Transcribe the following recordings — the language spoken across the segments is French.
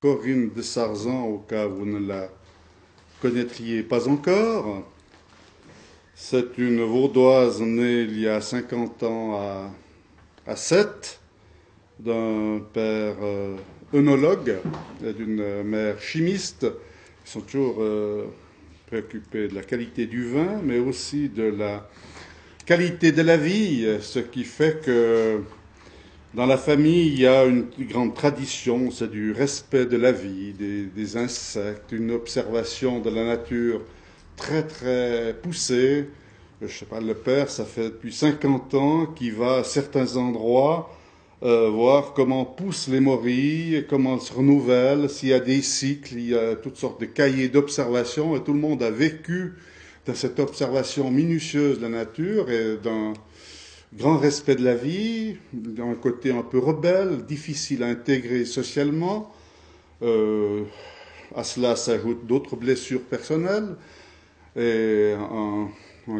Corinne de Sarzan, au cas où vous ne la connaîtriez pas encore. C'est une vaudoise née il y a 50 ans à, à Sète, d'un père euh, œnologue et d'une mère chimiste. Ils sont toujours euh, préoccupés de la qualité du vin, mais aussi de la qualité de la vie, ce qui fait que dans la famille, il y a une grande tradition, c'est du respect de la vie, des, insectes, une observation de la nature très très poussée. Je sais pas, le père, ça fait depuis 50 ans qu'il va à certains endroits euh, voir comment poussent les morilles, comment elles se renouvellent, s'il y a des cycles, il y a toutes sortes de cahiers d'observation, et tout le monde a vécu dans cette observation minutieuse de la nature et dans grand respect de la vie, un côté un peu rebelle, difficile à intégrer socialement. Euh, à cela s'ajoutent d'autres blessures personnelles et un,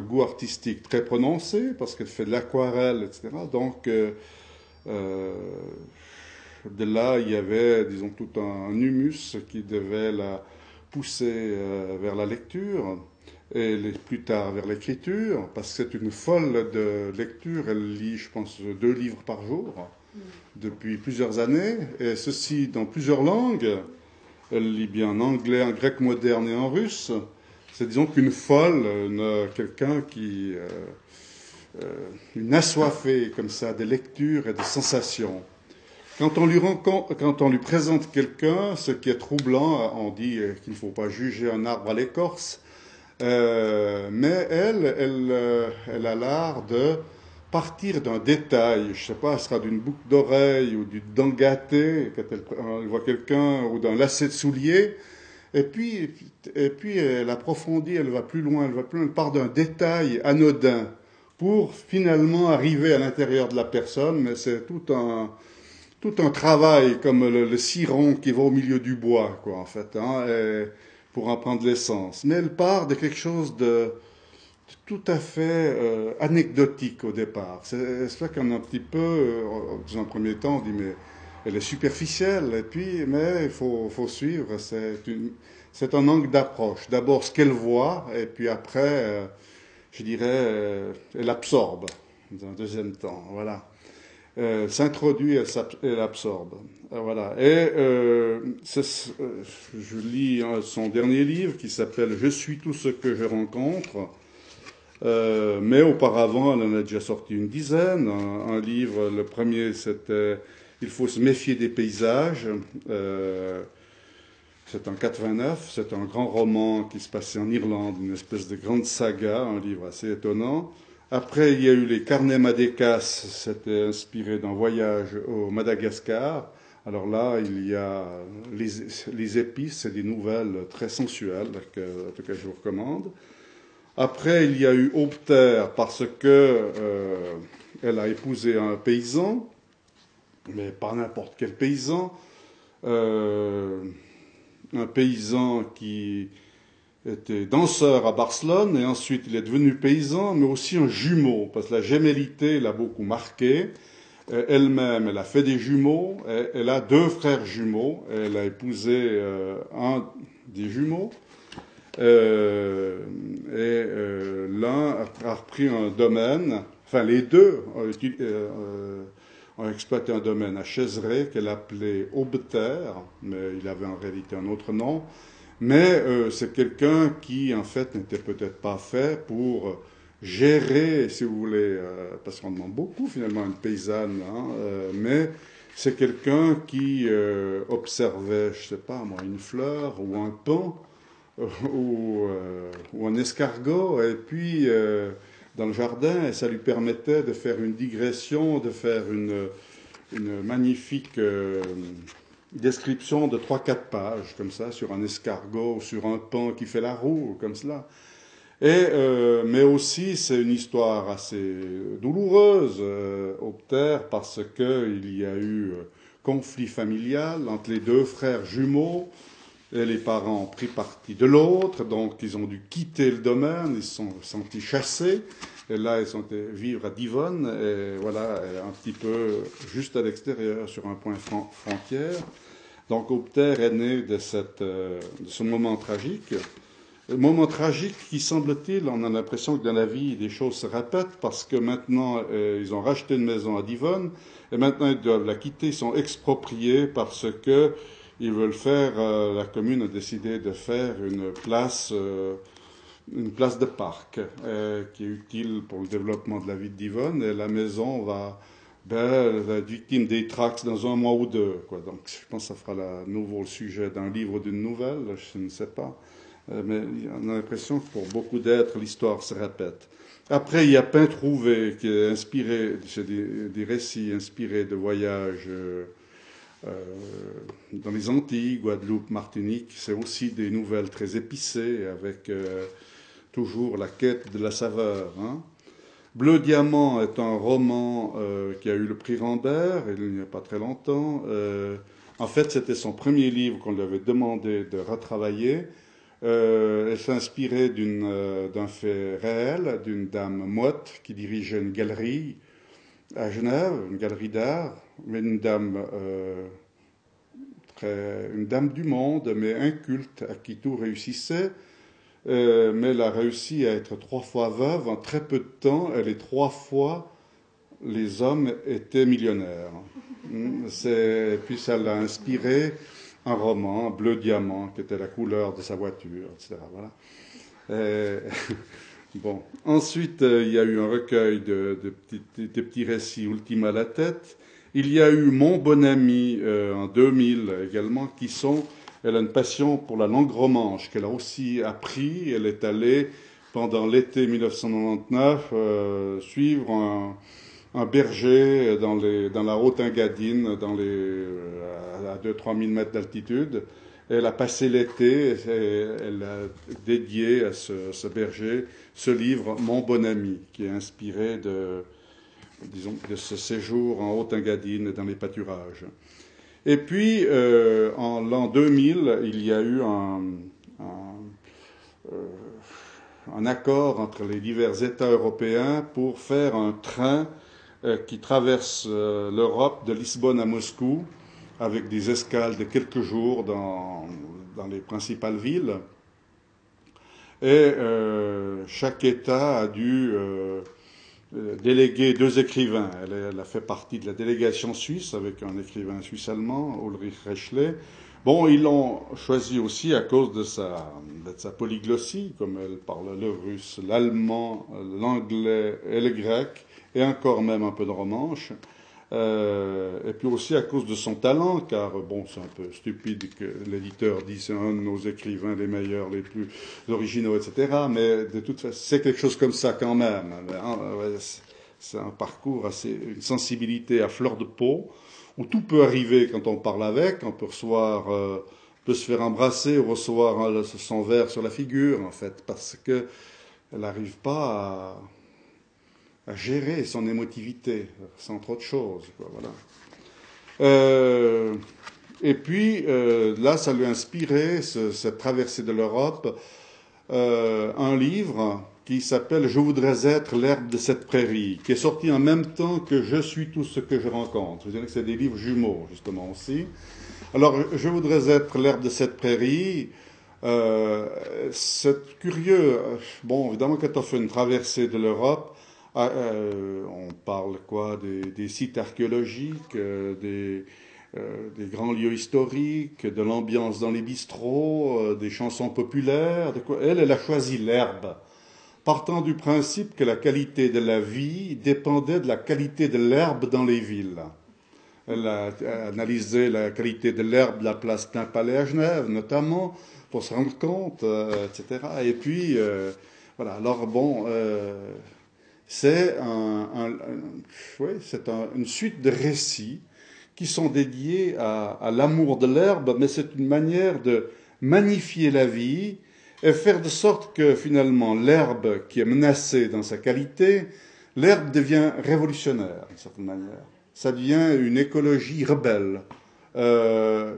goût artistique très prononcé parce qu'elle fait de l'aquarelle, etc. Donc, euh, euh, de là, il y avait, disons, tout un humus qui devait la pousser vers la lecture et plus tard vers l'écriture, parce que c'est une folle de lecture. Elle lit, je pense, deux livres par jour mm. depuis plusieurs années, et ceci dans plusieurs langues. Elle lit bien en anglais, en grec moderne et en russe. C'est disons qu'une folle, quelqu'un qui, euh, euh, une assoiffée comme ça de lecture et de sensations. Quand on lui, quand on lui présente quelqu'un, ce qui est troublant, on dit qu'il ne faut pas juger un arbre à l'écorce, euh, mais elle, elle, euh, elle a l'art de partir d'un détail, je sais pas, ce sera d'une boucle d'oreille ou d'une dent gâtée, quand elle, voit quelqu'un, ou d'un lacet de soulier, et puis, et puis elle approfondit, elle va plus loin, elle va plus loin, elle part d'un détail anodin pour finalement arriver à l'intérieur de la personne, mais c'est tout un, tout un travail comme le, le, ciron qui va au milieu du bois, quoi, en fait. Hein, pour en prendre l'essence. Mais elle part de quelque chose de, tout à fait euh, anecdotique au départ. C'est ça qu'on a un petit peu, euh, dans un premier temps, on dit mais elle est superficielle, et puis, mais il faut, suivre, c'est un angle d'approche. D'abord ce qu'elle voit, et puis après, euh, je dirais, elle absorbe, dans un deuxième temps. Voilà. Euh, s'introduit, elle, absorbe. Euh, voilà. Et euh, je lis hein, son dernier livre qui s'appelle Je suis tout ce que je rencontre. mais auparavant, elle en a déjà sorti une dizaine. Un, livre, le premier, c'était Il faut se méfier des paysages. c'est en 89. C'est un grand roman qui se passait en Irlande, une espèce de grande saga, un livre assez étonnant. Après, il y a eu les carnets Madécas, c'était inspiré d'un voyage au Madagascar. Alors là, il y a les, épices et des nouvelles très sensuelles, que, en tout cas, je vous recommande. Après, il y a eu Opter parce que euh, elle a épousé un paysan, mais pas n'importe quel paysan, euh, un paysan qui était danseur à Barcelone et ensuite il est devenu paysan, mais aussi un jumeau, parce que la gémellité l'a beaucoup marqué. Euh, elle-même, elle a fait des jumeaux, elle a deux frères jumeaux, elle a épousé euh, un des jumeaux, euh, et l'un a repris un domaine, enfin les deux ont, exploité un domaine à Chaiseray qu'elle appelait Aubter, mais il avait en réalité un autre nom, mais euh, c'est quelqu'un qui, en fait, n'était peut-être pas fait pour gérer, si vous voulez, euh, parce qu'on demande beaucoup finalement une paysanne, hein, euh, mais c'est quelqu'un qui observait, je sais pas moi, une fleur ou un pan ou, ou, un escargot, et puis dans le jardin, et ça lui permettait de faire une digression, de faire une, une magnifique description de 3-4 pages, comme ça, sur un escargot sur un pan qui fait la roue, comme cela. Et, euh, mais aussi, c'est une histoire assez douloureuse, euh, Opter, parce qu'il y a eu euh, conflit familial entre les deux frères jumeaux, et les parents ont pris parti de l'autre, donc ils ont dû quitter le domaine, ils se sont sentis chassés, et là ils sont allés vivre à Divonne, et voilà, un petit peu juste à l'extérieur, sur un point frontière. Donc Opter est né de, cette, de ce moment tragique. Moment tragique qui, semble-t-il, on a l'impression que dans la vie, des choses se répètent parce que maintenant, euh, ils ont racheté une maison à Divonne et maintenant ils doivent la quitter. Ils sont expropriés parce que ils veulent faire, euh, la commune a décidé de faire une place, euh, une place de parc qui est utile pour le développement de la ville de Divonne et la maison va, ben, va être victime des tracts dans un mois ou deux. Quoi. Donc je pense que ça fera la, nouveau le sujet d'un livre ou d'une nouvelle, je ne sais pas. Euh, mais on a l'impression que pour beaucoup d'êtres, l'histoire se répète. Après, il y a Pain Trouvé, qui est inspiré, c'est des, récits inspirés de voyages euh, euh, dans les Antilles, Guadeloupe, Martinique. C'est aussi des nouvelles très épicées, avec toujours la quête de la saveur. Hein. Bleu Diamant est un roman qui a eu le prix Rambert, il n'y a pas très longtemps. en fait, c'était son premier livre qu'on lui avait demandé de retravailler. Euh, elle s'inspirait euh, d'un fait réel, d'une dame moite qui dirigeait une galerie à Genève, une galerie d'art, mais une dame, euh, très, une dame du monde, mais inculte, à qui tout réussissait. Mais elle a réussi à être trois fois veuve en très peu de temps. Elle est trois fois les hommes étaient millionnaires. Hmm, puis ça l'a inspiré un roman, Bleu Diamant, qui était la couleur de sa voiture, etc. Voilà. Euh, bon. Ensuite, euh, il y a eu un recueil de, petits, récits Ultima la tête. Il y a eu Mon bon ami euh, en 2000 également, qui sont. Elle a une passion pour la langue romanche qu'elle a aussi appris. Elle est allée pendant l'été 1999 suivre un, berger dans, la haute Engadine, euh, à 2-3 000 mètres d'altitude. Elle a passé l'été, elle a dédié à ce, berger ce livre Mon bon ami, qui est inspiré de, de ce séjour en haute Engadine dans les pâturages. Et puis, euh, en l'an 2000, il y a eu un, un, euh, un, accord entre les divers États européens pour faire un train euh, qui traverse euh, l'Europe de Lisbonne à Moscou avec des escales de quelques jours dans, dans les principales villes. Et euh, chaque État a dû déléguer deux écrivains. Elle, a fait partie de la délégation suisse avec un écrivain suisse-allemand, Ulrich Rechley. Bon, ils l'ont choisi aussi à cause de sa, de sa polyglossie, comme elle parle le russe, l'allemand, l'anglais et le grec et encore même un peu de romanche. Euh, et puis aussi à cause de son talent, car bon, c'est un peu stupide que l'éditeur dise c'est un de nos écrivains les meilleurs, les plus originaux, etc. Mais de toute façon, c'est quelque chose comme ça quand même. Hein, c'est un parcours assez, une sensibilité à fleur de peau, où tout peut arriver quand on parle avec. On peut euh, peut se faire embrasser, ou recevoir son verre sur la figure, en fait, parce que elle n'arrive pas à à gérer son émotivité, sans trop de choses. voilà. Euh, et puis, euh, là, ça lui a inspiré, cette traversée de l'Europe, euh, un livre qui s'appelle Je voudrais être l'herbe de cette prairie, qui est sorti en même temps que Je suis tout ce que je rencontre. Je dirais que c'est des livres jumeaux, justement, aussi. Alors, Je voudrais être l'herbe de cette prairie. c'est curieux. Bon, évidemment, quand on fait une traversée de l'Europe, ah, euh, on parle quoi? Des, sites archéologiques, euh, des, euh, des, grands lieux historiques, de l'ambiance dans les bistrots, des chansons populaires. Elle, elle a choisi l'herbe, partant du principe que la qualité de la vie dépendait de la qualité de l'herbe dans les villes. Elle a analysé la qualité de l'herbe de la place d'un palais à Genève, notamment, pour se rendre compte, etc. Et puis, voilà. Alors bon c'est une suite de récits qui sont dédiés à, l'amour de l'herbe, mais c'est une manière de magnifier la vie et faire de sorte que finalement l'herbe qui est menacée dans sa qualité, l'herbe devient révolutionnaire d'une certaine manière. Ça devient une écologie rebelle, euh,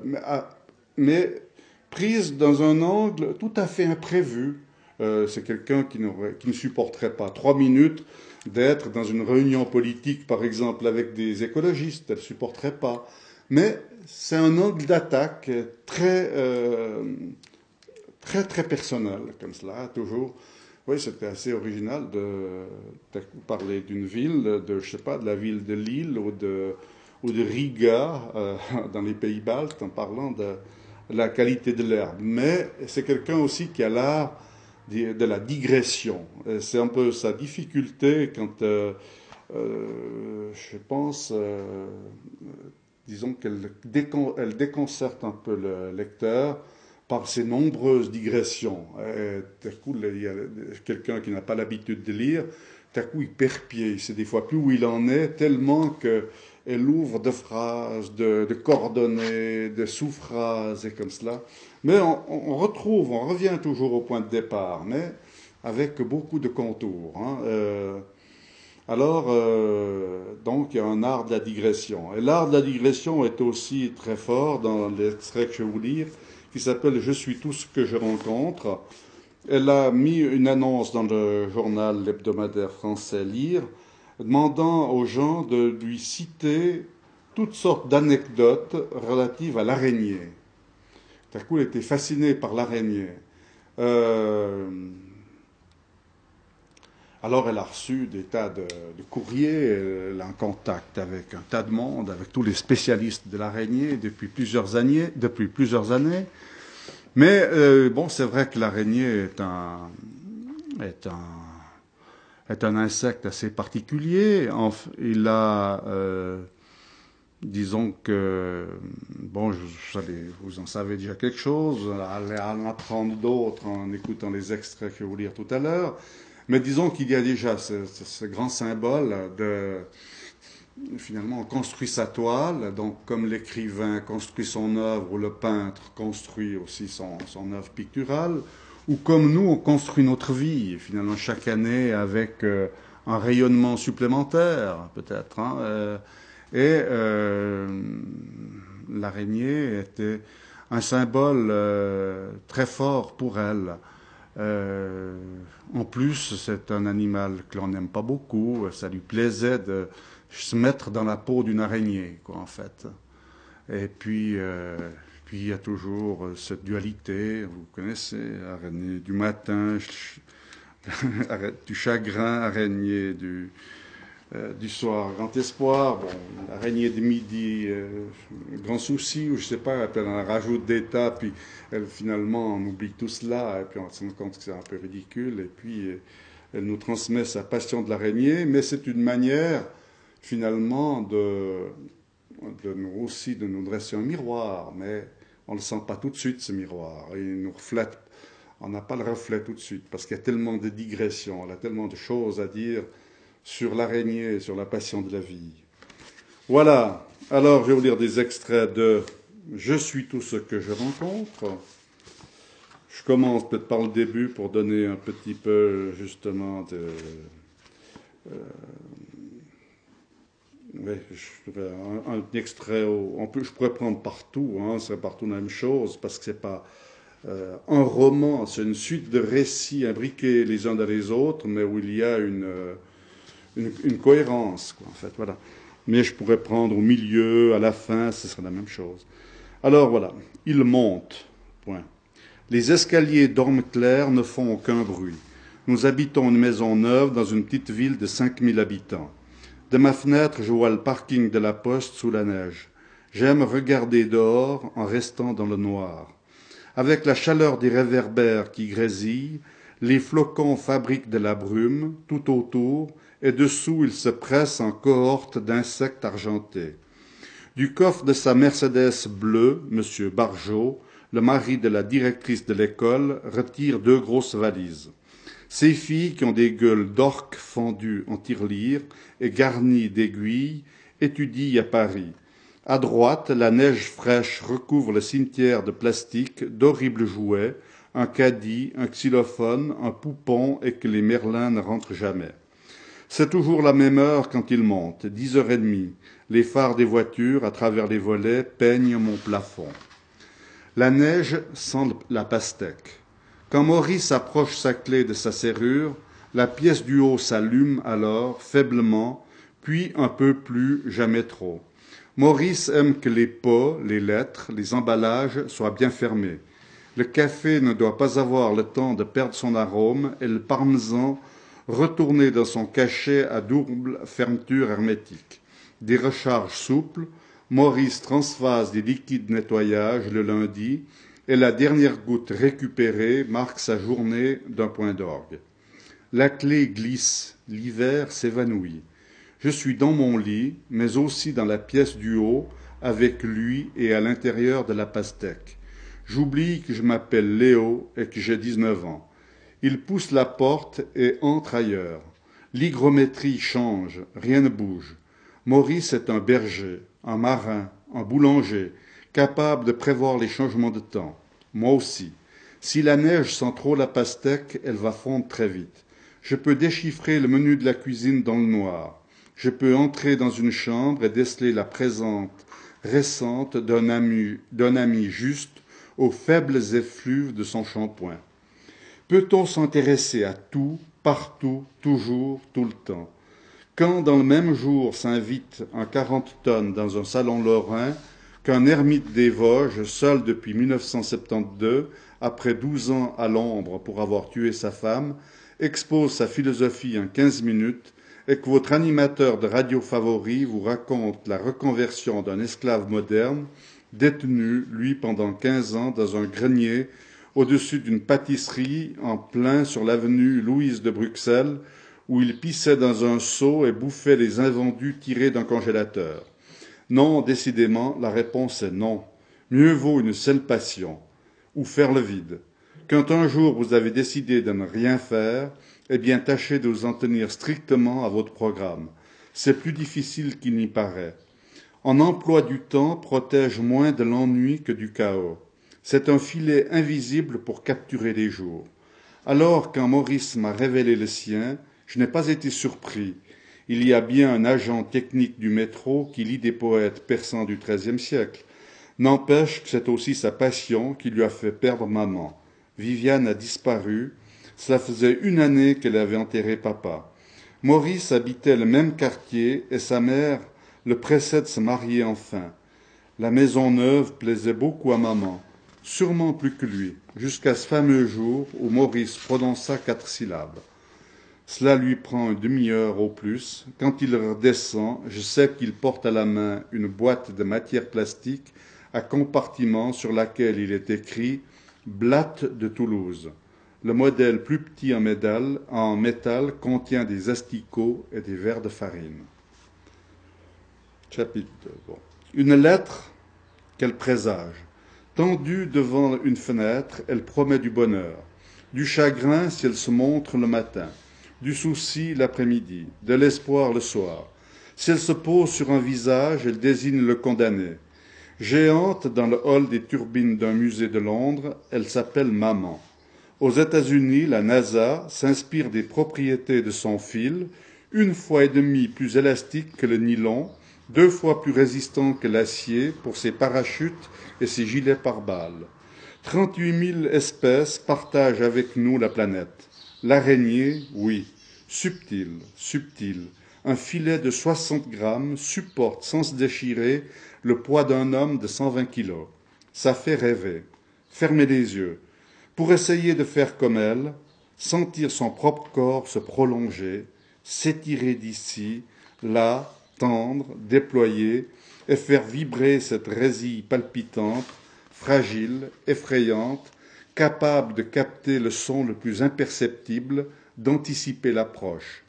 mais prise dans un angle tout à fait imprévu euh, c'est quelqu'un qui, ne supporterait pas trois minutes d'être dans une réunion politique, par exemple, avec des écologistes. Elle ne supporterait pas. Mais c'est un angle d'attaque très, très, très personnel, comme cela, toujours. Oui, c'était assez original de, parler d'une ville, de, je sais pas, de la ville de Lille ou de, ou de Riga, dans les pays baltes, en parlant de la qualité de l'herbe. Mais c'est quelqu'un aussi qui a l'art de la digression. C'est un peu sa difficulté quand, euh, euh, je pense, euh, disons qu'elle elle déconcerte un peu le lecteur par ses nombreuses digressions. Tout coup, il y a quelqu'un qui n'a pas l'habitude de lire, à coup, il perd pied. Il sait des fois plus où il en est, tellement que elle ouvre de phrases, de, coordonnées, de sous-phrases et comme cela. Mais on, retrouve, on revient toujours au point de départ, mais avec beaucoup de contours. Hein. Euh, alors, euh, donc, il y a un art de la digression. Et l'art de la digression est aussi très fort dans l'extrait que je vais vous lire, qui s'appelle Je suis tout ce que je rencontre. Elle a mis une annonce dans le journal hebdomadaire français Lire demandant aux gens de lui citer toutes sortes d'anecdotes relatives à l'araignée. Il était fasciné par l'araignée. Euh, alors, elle a reçu des tas de, courriers, elle est en contact avec un tas de monde, avec tous les spécialistes de l'araignée depuis plusieurs années. Mais euh, bon, c'est vrai que l'araignée est un insecte assez particulier. Il a, euh, disons que, bon, vous en savez déjà quelque chose, allez en apprendre d'autres en écoutant les extraits que je vais vous lire tout à l'heure. Mais disons qu'il y a déjà ce, grand symbole de, finalement, on construit sa toile, donc comme l'écrivain construit son œuvre ou le peintre construit aussi son, œuvre picturale, ou comme nous, on construit notre vie, finalement, chaque année avec euh, un rayonnement supplémentaire, peut-être. Hein, euh, et euh, l'araignée était un symbole très fort pour elle. en plus, c'est un animal que l'on n'aime pas beaucoup. Ça lui plaisait de se mettre dans la peau d'une araignée, quoi, en fait. Et puis, puis il y a toujours euh, cette dualité, vous connaissez, araignée du matin, du chagrin, araignée du, euh, du soir, grand espoir, bon, araignée de midi, euh, grand souci, ou je sais pas, elle en rajoute des tas, puis elle, finalement on oublie tout cela, et puis on se rend compte que c'est un peu ridicule, et puis elle nous transmet sa passion de l'araignée, mais c'est une manière finalement de, de nous aussi de nous dresser un miroir, mais on ne le sent pas tout de suite, ce miroir. Il nous reflète. On n'a pas le reflet tout de suite parce qu'il y a tellement de digressions, y a tellement de choses à dire sur l'araignée, sur la passion de la vie. Voilà. Alors, je vais vous lire des extraits de Je suis tout ce que je rencontre. Je commence peut-être par le début pour donner un petit peu justement de, euh, un, extrait, on peut, je pourrais prendre partout, hein, c'est partout la même chose, parce que c'est pas euh, un roman, c'est une suite de récits imbriqués les uns dans les autres, mais où il y a une, une, cohérence, quoi, en fait, voilà. Mais je pourrais prendre au milieu, à la fin, ce serait la même chose. Alors voilà, il monte, point. Les escaliers d'Orme-Clair ne font aucun bruit. Nous habitons une maison neuve dans une petite ville de 5000 habitants. De ma fenêtre, je vois le parking de la poste sous la neige. J'aime regarder dehors en restant dans le noir. Avec la chaleur des réverbères qui grésillent, les flocons fabriquent de la brume tout autour, et dessous ils se pressent en cohorte d'insectes argentés. Du coffre de sa Mercedes bleue, M. Barjot, le mari de la directrice de l'école, retire deux grosses valises. Ces filles qui ont des gueules d'orques fendues en tirelire et garnies d'aiguilles étudient à Paris. À droite, la neige fraîche recouvre le cimetière de plastique d'horribles jouets, un caddie, un xylophone, un poupon et que les merlins ne rentrent jamais. C'est toujours la même heure quand ils montent, dix heures et demie. Les phares des voitures, à travers les volets, peignent mon plafond. La neige sent la pastèque. Quand Maurice approche sa clé de sa serrure, la pièce du haut s'allume alors, faiblement, puis un peu plus, jamais trop. Maurice aime que les pots, les lettres, les emballages soient bien fermés. Le café ne doit pas avoir le temps de perdre son arôme et le parmesan retourner dans son cachet à double fermeture hermétique. Des recharges souples, Maurice transvase des liquides nettoyage le lundi et la dernière goutte récupérée marque sa journée d'un point d'orgue. La clé glisse, l'hiver s'évanouit. Je suis dans mon lit, mais aussi dans la pièce du haut, avec lui et à l'intérieur de la pastèque. J'oublie que je m'appelle Léo et que j'ai 19 ans. Il pousse la porte et entre ailleurs. L'hygrométrie change, rien ne bouge. Maurice est un berger, un marin, un boulanger, capable de prévoir les changements de temps. Moi aussi. Si la neige sent trop la pastèque, elle va fondre très vite. Je peux déchiffrer le menu de la cuisine dans le noir je peux entrer dans une chambre et déceler la présence récente d'un ami juste aux faibles effluves de son shampoing. Peut-on s'intéresser à tout, partout, toujours, tout le temps? Quand dans le même jour s'invite un 40 tonnes dans un salon lorrain, qu'un ermite des Vosges, seul depuis 1972, après douze ans à l'ombre pour avoir tué sa femme, expose sa philosophie en quinze minutes, et que votre animateur de radio favori vous raconte la reconversion d'un esclave moderne, détenu, lui, pendant quinze ans dans un grenier au-dessus d'une pâtisserie en plein sur l'avenue Louise de Bruxelles, où il pissait dans un seau et bouffait les invendus tirés d'un congélateur. Non, décidément, la réponse est non. Mieux vaut une seule passion, ou faire le vide. Quand un jour vous avez décidé de ne rien faire, eh bien tâchez de vous en tenir strictement à votre programme. C'est plus difficile qu'il n'y paraît. En emploi du temps protège moins de l'ennui que du chaos. C'est un filet invisible pour capturer les jours. Alors, quand Maurice m'a révélé le sien, je n'ai pas été surpris. Il y a bien un agent technique du métro qui lit des poètes persans du XIIIe siècle. N'empêche que c'est aussi sa passion qui lui a fait perdre maman. Viviane a disparu, cela faisait une année qu'elle avait enterré papa. Maurice habitait le même quartier et sa mère le pressait de se marier enfin. La maison neuve plaisait beaucoup à maman, sûrement plus que lui, jusqu'à ce fameux jour où Maurice prononça quatre syllabes. Cela lui prend une demi-heure au plus. Quand il redescend, je sais qu'il porte à la main une boîte de matière plastique à compartiment sur laquelle il est écrit Blatte de Toulouse. Le modèle plus petit en métal, en métal contient des asticots et des verres de farine. Chapitre 2. Une lettre qu'elle présage. Tendue devant une fenêtre, elle promet du bonheur, du chagrin si elle se montre le matin, du souci l'après-midi, de l'espoir le soir. Si elle se pose sur un visage, elle désigne le condamné. Géante dans le hall des turbines d'un musée de Londres, elle s'appelle Maman. Aux États-Unis, la NASA s'inspire des propriétés de son fil, une fois et demie plus élastique que le nylon, deux fois plus résistant que l'acier pour ses parachutes et ses gilets pare-balles. 38 000 espèces partagent avec nous la planète. L'araignée, oui, subtile, subtile. Un filet de 60 grammes supporte sans se déchirer le poids d'un homme de 120 kilos. Ça fait rêver. Fermez les yeux pour essayer de faire comme elle, sentir son propre corps se prolonger, s'étirer d'ici, là, tendre, déployer, et faire vibrer cette résille palpitante, fragile, effrayante, capable de capter le son le plus imperceptible, d'anticiper l'approche,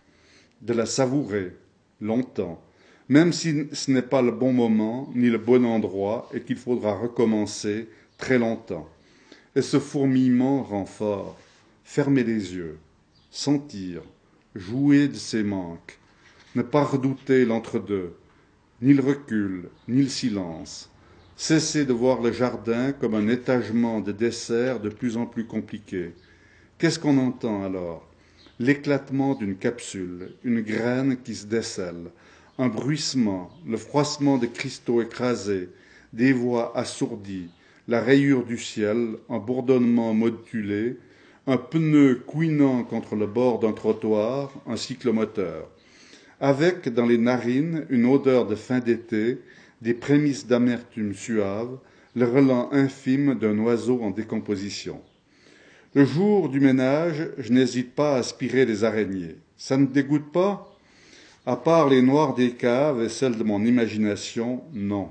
de la savourer longtemps, même si ce n'est pas le bon moment ni le bon endroit et qu'il faudra recommencer très longtemps. Et ce fourmillement rend fort. Fermer les yeux, sentir, jouer de ses manques, ne pas redouter l'entre-deux, ni le recul, ni le silence. Cesser de voir le jardin comme un étagement de desserts de plus en plus compliqué. Qu'est-ce qu'on entend alors? L'éclatement d'une capsule, une graine qui se décèle, un bruissement, le froissement des cristaux écrasés, des voix assourdies, la rayure du ciel, un bourdonnement modulé, un pneu couinant contre le bord d'un trottoir, un cyclomoteur, avec dans les narines une odeur de fin d'été, des prémices d'amertume suave, le relent infime d'un oiseau en décomposition. Le jour du ménage, je n'hésite pas à aspirer les araignées. Ça ne dégoûte pas? À part les noirs des caves et celles de mon imagination, non.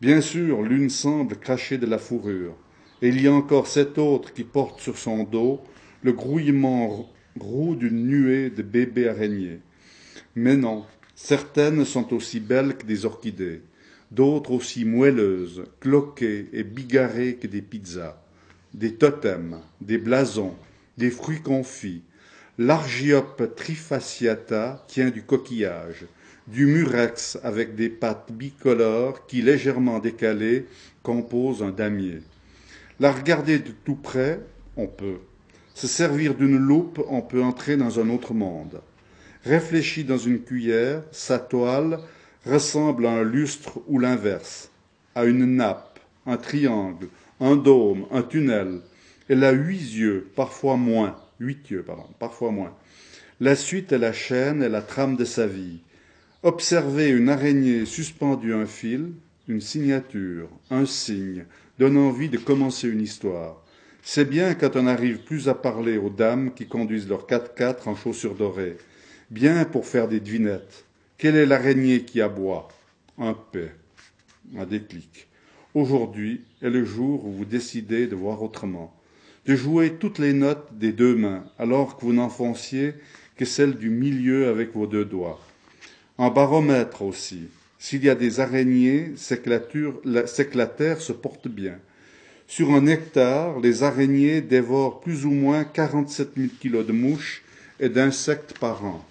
Bien sûr, l'une semble cracher de la fourrure, et il y a encore cette autre qui porte sur son dos le grouillement roux d'une nuée de bébés araignées. Mais non, certaines sont aussi belles que des orchidées, d'autres aussi moelleuses, cloquées et bigarrées que des pizzas, des totems, des blasons, des fruits confits. L'argiope trifasciata tient du coquillage, du murex avec des pattes bicolores qui, légèrement décalées, composent un damier. La regarder de tout près, on peut. Se servir d'une loupe, on peut entrer dans un autre monde. Réfléchi dans une cuillère, sa toile ressemble à un lustre ou l'inverse, à une nappe, un triangle, un dôme, un tunnel. Elle a huit yeux, parfois moins, huit yeux, pardon, parfois moins. La suite est la chaîne et la trame de sa vie. Observer une araignée suspendue à un fil, une signature, un signe, donne envie de commencer une histoire. C'est bien quand on n'arrive plus à parler aux dames qui conduisent leur 4x4 en chaussures dorées. Bien pour faire des devinettes. Quelle est l'araignée qui aboie? Un paix. Un déclic. Aujourd'hui est le jour où vous décidez de voir autrement, de jouer toutes les notes des deux mains, alors que vous n'enfonciez que celle du milieu avec vos deux doigts. Un baromètre aussi. S'il y a des araignées, c'est que, la terre se porte bien. Sur un hectare, les araignées dévorent plus ou moins 47 000 kilos de mouches et d'insectes par an.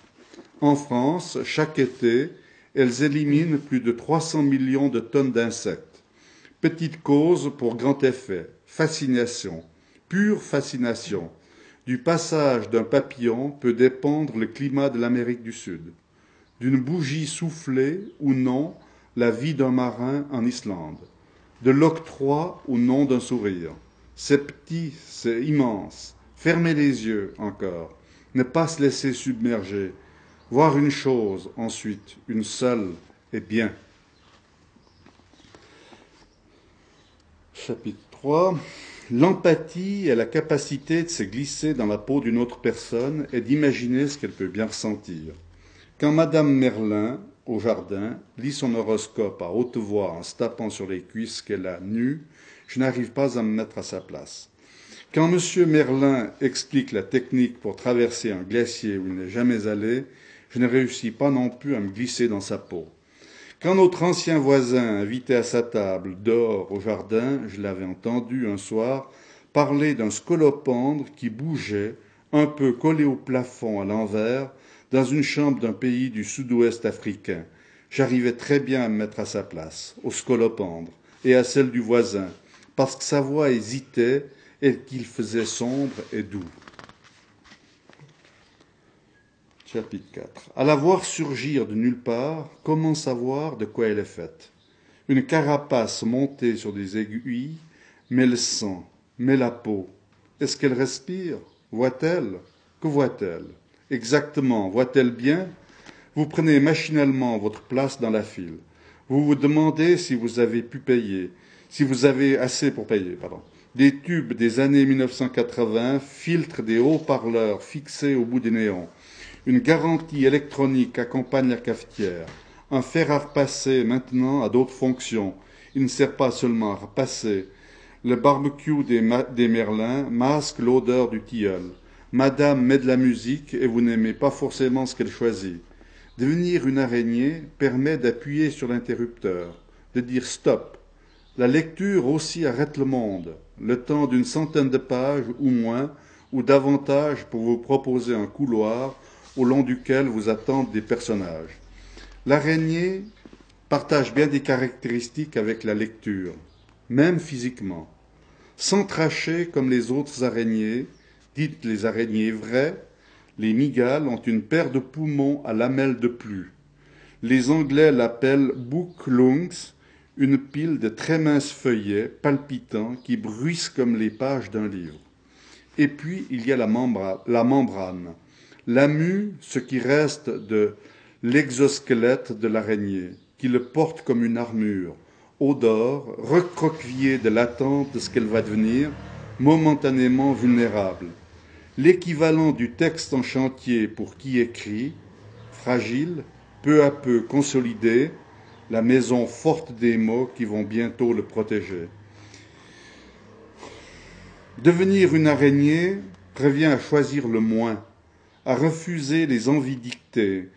En France, chaque été, elles éliminent plus de 300 millions de tonnes d'insectes. Petite cause pour grand effet, fascination, pure fascination. Du passage d'un papillon peut dépendre le climat de l'Amérique du Sud. D'une bougie soufflée ou non, la vie d'un marin en Islande de l'octroi ou non d'un sourire. C'est petit, c'est immense. Fermez les yeux encore. Ne pas se laisser submerger. Voir une chose, ensuite, une seule, et bien. Chapitre 3. L'empathie est la capacité de se glisser dans la peau d'une autre personne et d'imaginer ce qu'elle peut bien ressentir. Quand Madame Merlin, au jardin, lit son horoscope à haute voix en se tapant sur les cuisses qu'elle a nues, je n'arrive pas à me mettre à sa place. Quand M. Merlin explique la technique pour traverser un glacier où il n'est jamais allé, je ne réussis pas non plus à me glisser dans sa peau. Quand notre ancien voisin invitait à sa table dehors au jardin, je l'avais entendu un soir parler d'un scolopendre qui bougeait, un peu collé au plafond à l'envers, dans une chambre d'un pays du sud-ouest africain. J'arrivais très bien à me mettre à sa place, au scolopendre, et à celle du voisin, parce que sa voix hésitait et qu'il faisait sombre et doux. Chapitre 4. À la voir surgir de nulle part, comment savoir de quoi elle est faite? Une carapace montée sur des aiguilles, mais le sang, mais la peau. Est-ce qu'elle respire? Voit-elle? Que voit-elle? Exactement. Voit-elle bien? Vous prenez machinalement votre place dans la file. Vous vous demandez si vous avez pu payer, si vous avez assez pour payer, pardon. Des tubes des années 1980 filtrent des haut-parleurs fixés au bout des néons. Une garantie électronique accompagne la cafetière. Un fer à repasser maintenant a d'autres fonctions. Il ne sert pas seulement à repasser. Le barbecue des, des Merlins masque l'odeur du tilleul. Madame met de la musique et vous n'aimez pas forcément ce qu'elle choisit. Devenir une araignée permet d'appuyer sur l'interrupteur, de dire stop. La lecture aussi arrête le monde, le temps d'une centaine de pages ou moins, ou davantage pour vous proposer un couloir au long duquel vous attendent des personnages. L'araignée partage bien des caractéristiques avec la lecture, même physiquement. Sans tracher comme les autres araignées, dites les araignées vraies, les migales ont une paire de poumons à lamelles de plus. Les Anglais l'appellent lungs, une pile de très minces feuillets palpitants qui bruissent comme les pages d'un livre. Et puis il y a la membrane, la mue, ce qui reste de l'exosquelette de l'araignée, qui le porte comme une armure, odore, recroquevillée de l'attente de ce qu'elle va devenir, momentanément vulnérable. L'équivalent du texte en chantier pour qui écrit, fragile, peu à peu consolidé, la maison forte des mots qui vont bientôt le protéger. Devenir une araignée prévient à choisir le moins, à refuser les envies dictées,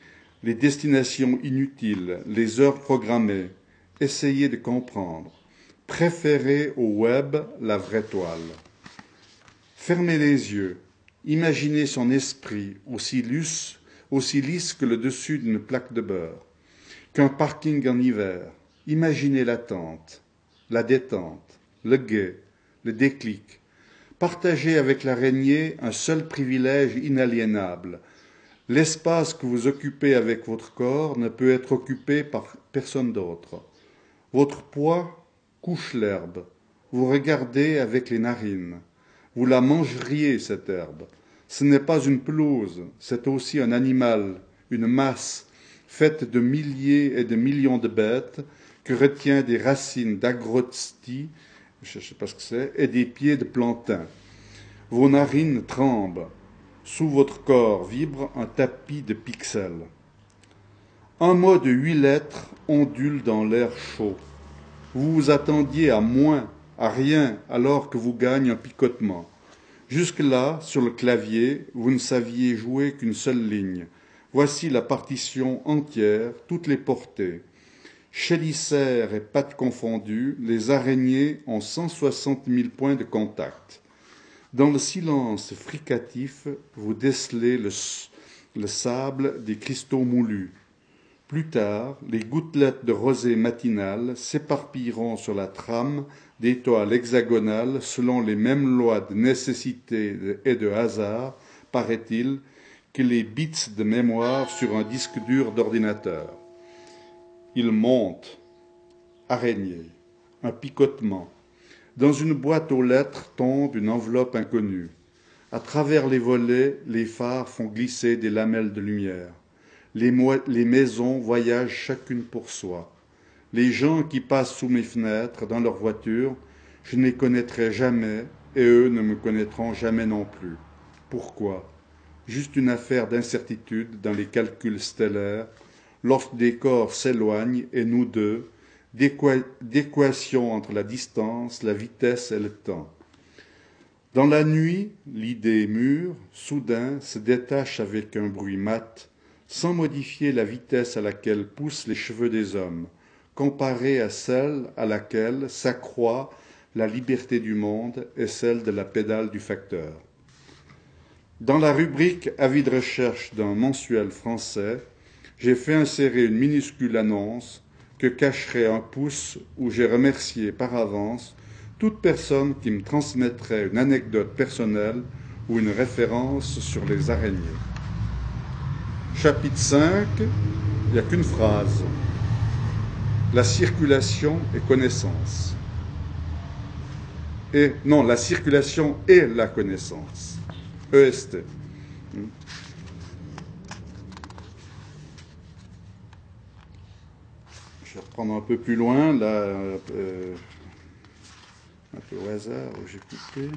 les destinations inutiles, les heures programmées, essayer de comprendre, préférer au web la vraie toile. Fermez les yeux, imaginez son esprit aussi, lisse, aussi lisse que le dessus d'une plaque de beurre, qu'un parking en hiver. Imaginez l'attente, la détente, le guet, le déclic. Partagez avec l'araignée un seul privilège inaliénable, L'espace que vous occupez avec votre corps ne peut être occupé par personne d'autre. Votre poids couche l'herbe. Vous regardez avec les narines. Vous la mangeriez, cette herbe. Ce n'est pas une pelouse, c'est aussi un animal, une masse, faite de milliers et de millions de bêtes, que retient des racines d'agrostie, je ne sais pas ce que c'est, et des pieds de plantain. Vos narines tremblent, sous votre corps vibre un tapis de pixels. Un mot de huit lettres ondule dans l'air chaud. Vous vous attendiez à moins, à rien, alors que vous gagnez un picotement. Jusque-là, sur le clavier, vous ne saviez jouer qu'une seule ligne. Voici la partition entière, toutes les portées. Chélicère et pattes confondues, les araignées ont 160 000 points de contact. Dans le silence fricatif, vous décelez le, sable des cristaux moulus. Plus tard, les gouttelettes de rosée matinale s'éparpilleront sur la trame des toiles hexagonales selon les mêmes lois de nécessité et de hasard, paraît-il, que les bits de mémoire sur un disque dur d'ordinateur. Il monte, araignée, un picotement, dans une boîte aux lettres tombe une enveloppe inconnue. À travers les volets, les phares font glisser des lamelles de lumière. Les, les, maisons voyagent chacune pour soi. Les gens qui passent sous mes fenêtres dans leur voiture, je ne les connaîtrai jamais et eux ne me connaîtront jamais non plus. Pourquoi? Juste une affaire d'incertitude dans les calculs stellaires, lorsque des corps s'éloignent et nous deux, d'équation entre la distance, la vitesse et le temps. Dans la nuit, l'idée mûre, soudain, se détache avec un bruit mat, sans modifier la vitesse à laquelle poussent les cheveux des hommes, comparée à celle à laquelle s'accroît la liberté du monde et celle de la pédale du facteur. Dans la rubrique Avis de recherche d'un mensuel français, j'ai fait insérer une minuscule annonce que cacherait un pouce où j'ai remercié par avance toute personne qui me transmettrait une anecdote personnelle ou une référence sur les araignées. Chapitre 5, il n'y a qu'une phrase. La circulation et connaissance. Et non, la circulation et la connaissance. EST. vais reprendre un peu plus loin, là, euh, un peu au hasard, où j'ai coupé.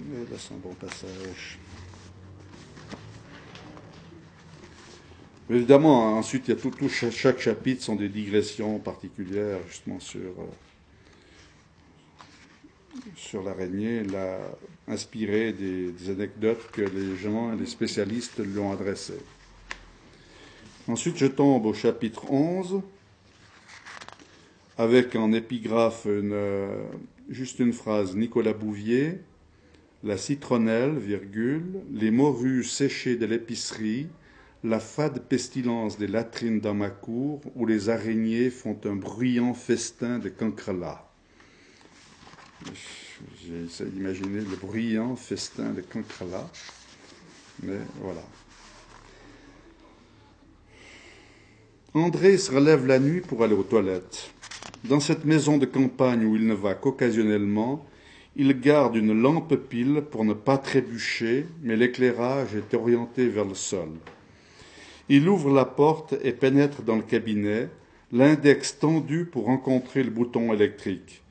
Mais là, c'est un bon passage. évidemment, ensuite, a tout, chaque, chapitre sont des digressions particulières, justement, sur, euh, sur l'araignée, inspiré des, des anecdotes que les gens, les spécialistes lui ont adressées. Ensuite, je tombe au chapitre 11, avec en épigraphe euh, juste une phrase Nicolas Bouvier, la citronnelle, virgule, les morues séchées de l'épicerie, la fade pestilence des latrines dans ma cour, où les araignées font un bruyant festin de cancrelats. J'ai essayé d'imaginer le bruyant festin de cancrelats, mais voilà. André se relève la nuit pour aller aux toilettes. Dans cette maison de campagne où il ne va qu'occasionnellement, il garde une lampe pile pour ne pas trébucher, mais l'éclairage est orienté vers le sol. Il ouvre la porte et pénètre dans le cabinet, l'index tendu pour rencontrer le bouton électrique.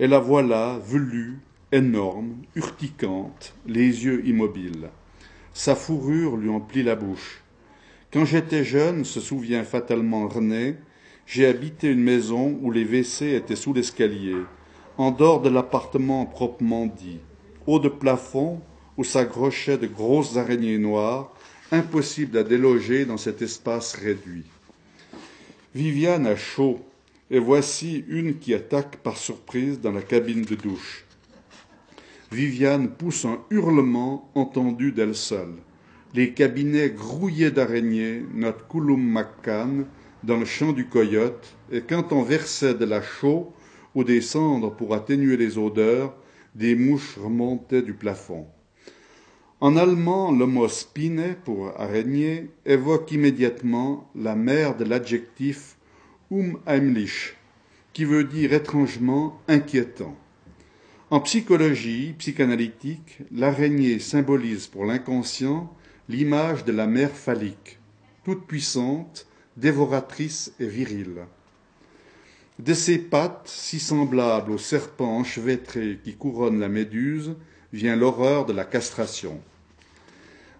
Et la voilà, velue, énorme, urticante, les yeux immobiles. Sa fourrure lui emplit la bouche. Quand j'étais jeune, se souvient fatalement René, j'ai habité une maison où les WC étaient sous l'escalier, en dehors de l'appartement proprement dit, haut de plafond où s'accrochaient de grosses araignées noires, impossible à déloger dans cet espace réduit. Viviane a chaud, et voici une qui attaque par surprise dans la cabine de douche. Viviane pousse un hurlement entendu d'elle seule. Les cabinets grouillés d'araignées, notre Kouloum Makkan, dans le champ du coyote, et quand on versait de la chaux ou des cendres pour atténuer les odeurs, des mouches remontaient du plafond. En allemand, le mot spine pour araignée évoque immédiatement la mère de l'adjectif unheimlich, qui veut dire étrangement inquiétant. En psychologie psychanalytique, l'araignée symbolise pour l'inconscient l'image de la mère phallique, toute puissante, dévoratrice et virile. De ses pattes, si semblables aux serpents enchevêtrés qui couronnent la méduse, vient l'horreur de la castration.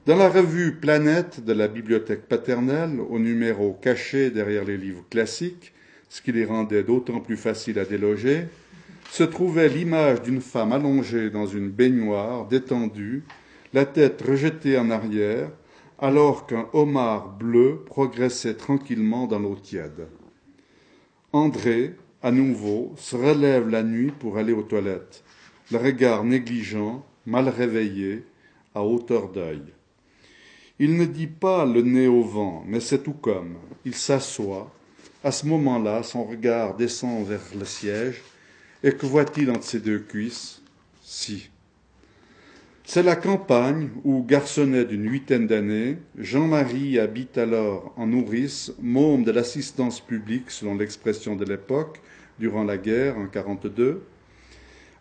Dans la revue Planète de la bibliothèque paternelle, au numéro caché derrière les livres classiques, ce qui les rendait d'autant plus faciles à déloger, se trouvait l'image d'une femme allongée dans une baignoire détendue, la tête rejetée en arrière, alors qu'un homard bleu progressait tranquillement dans l'eau tiède. André, à nouveau, se relève la nuit pour aller aux toilettes, le regard négligent, mal réveillé, à hauteur d'œil. Il ne dit pas le nez au vent, mais c'est tout comme. Il s'assoit. À ce moment-là, son regard descend vers le siège. Et que voit-il entre ses deux cuisses? Si. C'est la campagne où, garçonnet d'une huitaine d'années, Jean-Marie habite alors en nourrice, môme de l'assistance publique, selon l'expression de l'époque, durant la guerre en 42.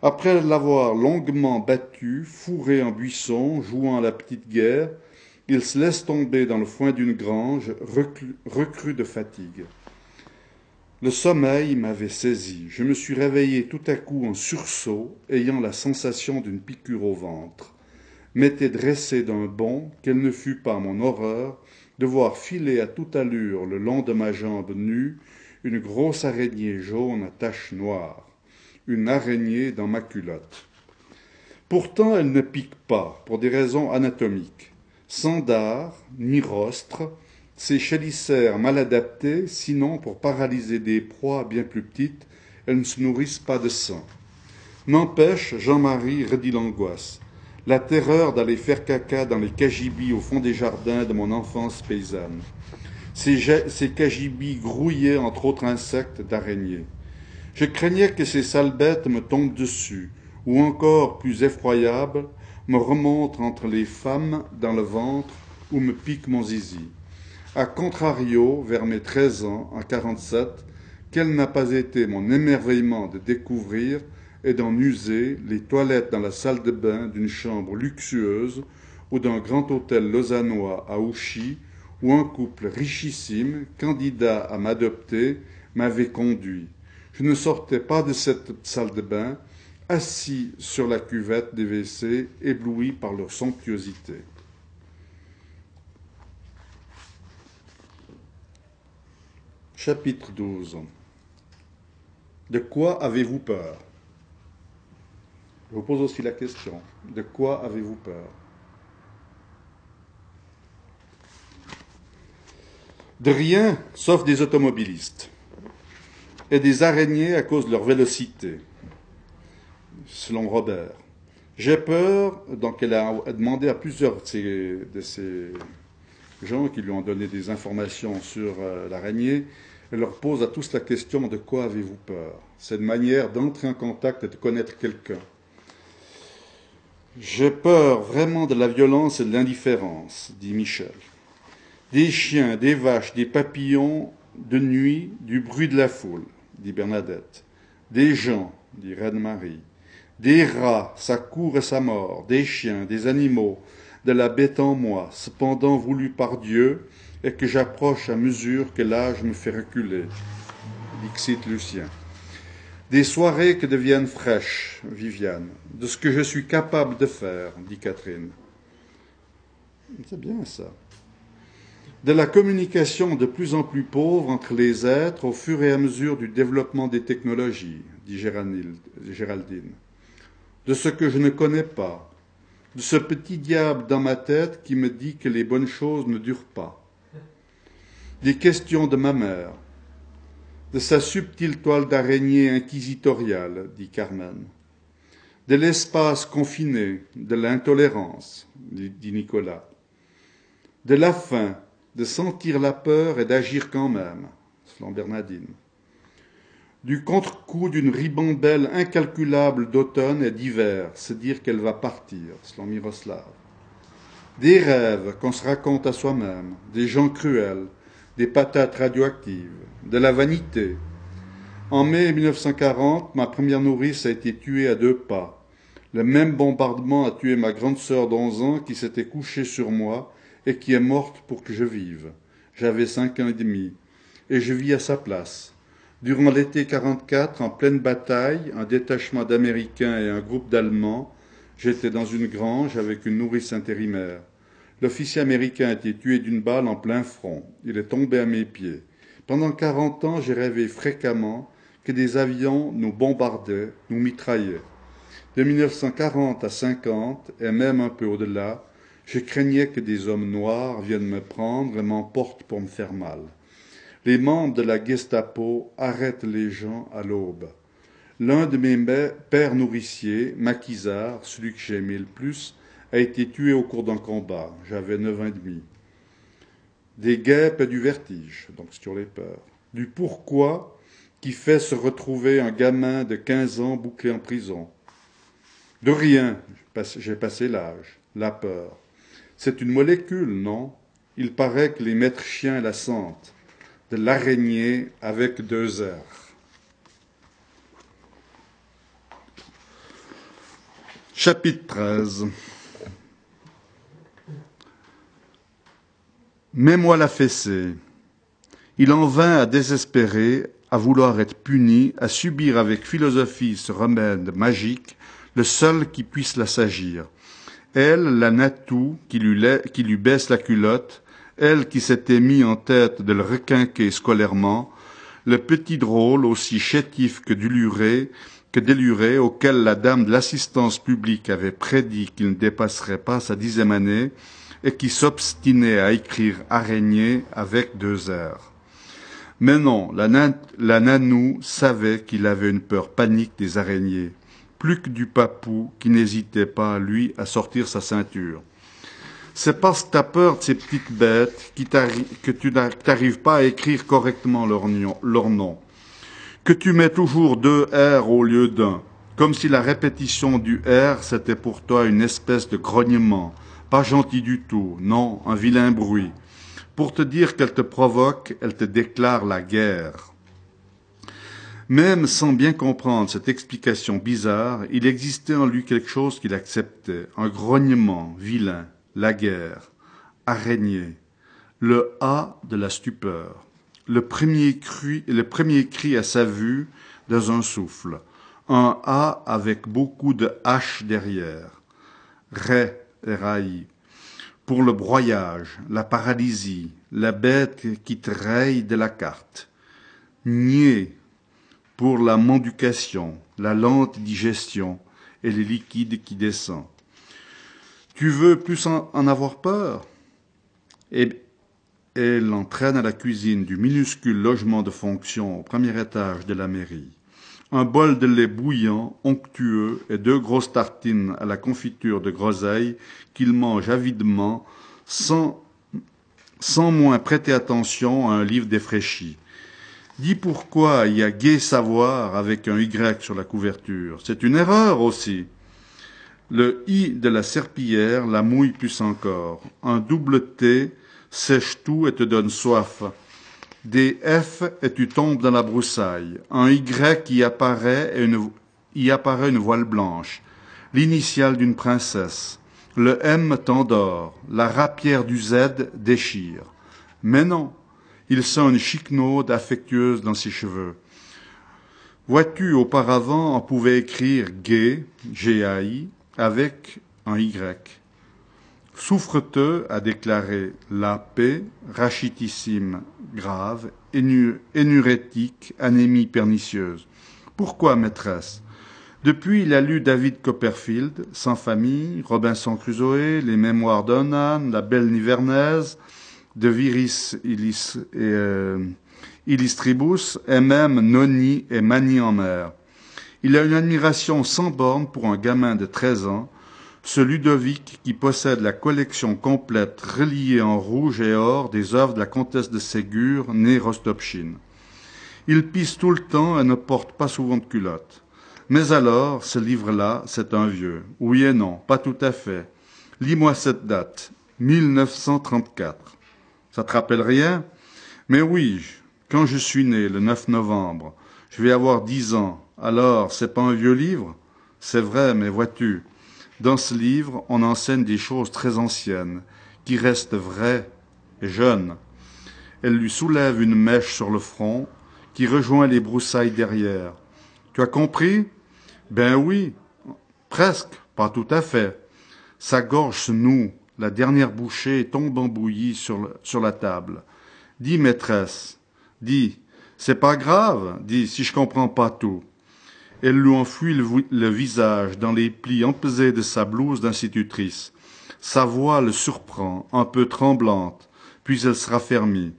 Après l'avoir longuement battu, fourré en buisson, jouant à la petite guerre, il se laisse tomber dans le foin d'une grange, recru, de fatigue. Le sommeil m'avait saisi. Je me suis réveillé tout à coup en sursaut, ayant la sensation d'une piqûre au ventre. M'était dressé d'un bond, quelle ne fut pas mon horreur, de voir filer à toute allure le long de ma jambe nue une grosse araignée jaune à taches noires, une araignée dans ma culotte. Pourtant, elle ne pique pas, pour des raisons anatomiques sans dard ni rostre, ces chélicères mal adaptées, sinon pour paralyser des proies bien plus petites, elles ne se nourrissent pas de sang. N'empêche, Jean-Marie redit l'angoisse, la terreur d'aller faire caca dans les cagibis au fond des jardins de mon enfance paysanne. Ces, ces cagibis grouillaient entre autres insectes d'araignées. Je craignais que ces sales bêtes me tombent dessus, ou encore plus effroyable, me remonte entre les femmes dans le ventre ou me pique mon zizi. A contrario, vers mes treize ans, en quarante-sept, quel n'a pas été mon émerveillement de découvrir et d'en user les toilettes dans la salle de bain d'une chambre luxueuse ou d'un grand hôtel lausannois à Ouchy où un couple richissime, candidat à m'adopter, m'avait conduit. Je ne sortais pas de cette salle de bain assis sur la cuvette des WC, éblouis par leur somptuosité. Chapitre 12 De quoi avez-vous peur? Je vous pose aussi la question. De quoi avez-vous peur? De rien, sauf des automobilistes et des araignées à cause de leur vélocité selon Robert. J'ai peur, donc elle a demandé à plusieurs de ces, gens qui lui ont donné des informations sur euh, l'araignée, elle leur pose à tous la question de quoi avez-vous peur? C'est une manière d'entrer en contact et de connaître quelqu'un. J'ai peur vraiment de la violence et de l'indifférence, dit Michel. Des chiens, des vaches, des papillons de nuit, du bruit de la foule, dit Bernadette. Des gens, dit Reine-Marie des rats, sa cour et sa mort, des chiens, des animaux, de la bête en moi, cependant voulu par Dieu, et que j'approche à mesure que l'âge me fait reculer. Dixit Lucien. Des soirées que deviennent fraîches, Viviane, de ce que je suis capable de faire, dit Catherine. C'est bien ça. De la communication de plus en plus pauvre entre les êtres au fur et à mesure du développement des technologies, dit Géraldine. De ce que je ne connais pas, de ce petit diable dans ma tête qui me dit que les bonnes choses ne durent pas. Des questions de ma mère, de sa subtile toile d'araignée inquisitoriale, dit Carmen, de l'espace confiné, de l'intolérance, dit Nicolas, de la faim, de sentir la peur et d'agir quand même, selon Bernardine, du contre-coup d'une ribambelle incalculable d'automne et d'hiver, se dire qu'elle va partir, selon Miroslav, des rêves qu'on se raconte à soi-même, des gens cruels, des patates radioactives, de la vanité. En mai 1940, ma première nourrice a été tuée à deux pas. Le même bombardement a tué ma grande sœur d'11 ans qui s'était couchée sur moi et qui est morte pour que je vive. J'avais cinq ans et demi, et je vis à sa place. Durant l'été 44, en pleine bataille, un détachement d'Américains et un groupe d'Allemands, j'étais dans une grange avec une nourrice intérimaire. L'officier américain a été tué d'une balle en plein front. Il est tombé à mes pieds. Pendant quarante ans, j'ai rêvé fréquemment que des avions nous bombardaient, nous mitraillaient. De 1940 à 50, et même un peu au-delà, je craignais que des hommes noirs viennent me prendre et m'emportent pour me faire mal. Les membres de la Gestapo arrêtent les gens à l'aube. L'un de mes pères nourriciers, Maquisard, celui que j'aimais le plus, a été tué au cours d'un combat. J'avais neuf ans et demi. Des guêpes et du vertige, donc sur les peurs. Du pourquoi qui fait se retrouver un gamin de quinze ans bouclé en prison. De rien, j'ai passé l'âge, la peur. C'est une molécule, non? Il paraît que les maîtres chiens la sentent. De l'araignée avec deux heures. Chapitre 13 Mets-moi la fessée. Il en vint à désespérer, à vouloir être puni, à subir avec philosophie ce remède magique, le seul qui puisse l'assagir. Elle, la natou, qui lui, qui lui baisse la culotte, elle qui s'était mis en tête de le requinquer scolairement, le petit drôle aussi chétif que déluré, que déluré, auquel la dame de l'assistance publique avait prédit qu'il ne dépasserait pas sa dixième année, et qui s'obstinait à écrire araignée avec deux heures. Mais non, la, nanou savait qu'il avait une peur panique des araignées, plus que du papou qui n'hésitait pas, lui, à sortir sa ceinture. C'est parce que t'as peur de ces petites bêtes que tu n'arrives pas à écrire correctement leur nom, que tu mets toujours deux R au lieu d'un, comme si la répétition du R c'était pour toi une espèce de grognement, pas gentil du tout, non, un vilain bruit. Pour te dire qu'elle te provoque, elle te déclare la guerre. Même sans bien comprendre cette explication bizarre, il existait en lui quelque chose qu'il acceptait, un grognement vilain, la guerre, araignée, le A de la stupeur, le premier cri, à sa vue dans un souffle, un A avec beaucoup de H derrière, pour le broyage, la paralysie, la bête qui traille de la carte. Nier pour la menducation, la lente digestion et les liquides qui descendent. Tu veux plus en, avoir peur? Et elle l'entraîne à la cuisine du minuscule logement de fonction au premier étage de la mairie un bol de lait bouillant, onctueux, et deux grosses tartines à la confiture de groseille qu'il mange avidement, sans, sans moins prêter attention à un livre défraîchi. Dis pourquoi il y a gai savoir avec un Y sur la couverture. C'est une erreur aussi. Le I de la serpillière la mouille plus encore. Un double T sèche tout et te donne soif des F et tu tombes dans la broussaille. Un Y y apparaît et une, y apparaît une voile blanche, l'initiale d'une princesse. Le M t'endort, la rapière du Z déchire. Mais non, il sent une chiquenaude affectueuse dans ses cheveux. Vois-tu, auparavant, on pouvait écrire gay, G-A-I, avec un Y. Souffreteux a déclaré la paix, rachitissime, grave, énurétique, anémie pernicieuse. Pourquoi, maîtresse? Depuis, il a lu David Copperfield, Sans famille, Robinson Crusoe, Les Mémoires d'un La Belle Nivernaise, De Viris Illis, et, euh, Illistribus, et même Noni et Mani en mer. Il a une admiration sans borne pour un gamin de treize ans, ce Ludovic qui possède la collection complète reliée en rouge et or des œuvres de la comtesse de Ségur, née Rostopchine. Il pisse tout le temps et ne porte pas souvent de culotte. Mais alors, ce livre-là, c'est un vieux. Oui et non, pas tout à fait. Lis-moi cette date, 1934. Ça te rappelle rien? Mais oui, quand je suis né, le 9 novembre, je vais avoir dix ans. Alors, c'est pas un vieux livre? C'est vrai, mais vois-tu, dans ce livre, on enseigne des choses très anciennes, qui restent vraies et jeunes. Elle lui soulève une mèche sur le front, qui rejoint les broussailles derrière. Tu as compris? Ben oui, presque, pas tout à fait. Sa gorge se noue, la dernière bouchée tombe en bouillie sur, sur la table. Dis, maîtresse, dis, c'est pas grave, dis, si je comprends pas tout. Elle lui enfuit le, visage dans les plis empesés de sa blouse d'institutrice. Sa voix le surprend, un peu tremblante, puis elle se raffermit.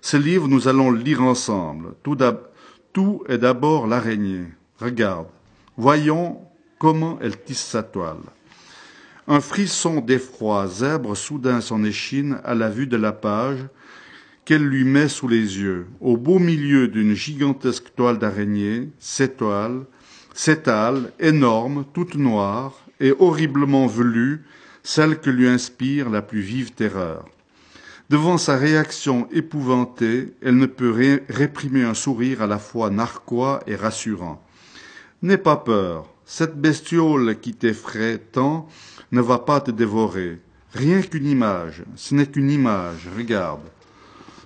Ce livre, nous allons le lire ensemble. Tout, est d'abord l'araignée. Regarde. Voyons comment elle tisse sa toile. Un frisson d'effroi zèbre soudain son échine à la vue de la page qu'elle lui met sous les yeux. Au beau milieu d'une gigantesque toile d'araignée, cette énorme, toute noire et horriblement velue, celle que lui inspire la plus vive terreur. Devant sa réaction épouvantée, elle ne peut réprimer un sourire à la fois narquois et rassurant. N'aie pas peur, cette bestiole qui t'effraie tant ne va pas te dévorer. Rien qu'une image, ce n'est qu'une image, regarde.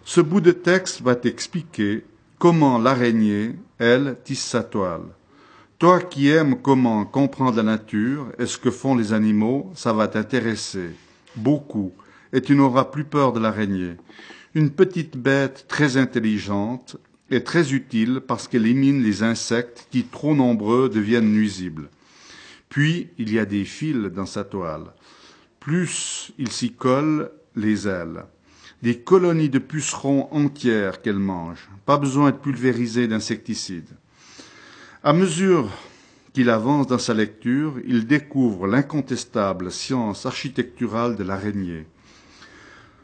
Ce bout de texte va t'expliquer comment l'araignée, elle, tisse sa toile. Toi qui aimes comment comprendre la nature et ce que font les animaux, ça va t'intéresser beaucoup, et tu n'auras plus peur de l'araignée. Une petite bête très intelligente et très utile parce qu'elle élimine les insectes qui, trop nombreux, deviennent nuisibles. Puis, il y a des fils dans sa toile. Plus il s'y colle les ailes. Des colonies de pucerons entières qu'elle mange. Pas besoin de pulvériser d'insecticides. À mesure qu'il avance dans sa lecture, il découvre l'incontestable science architecturale de l'araignée,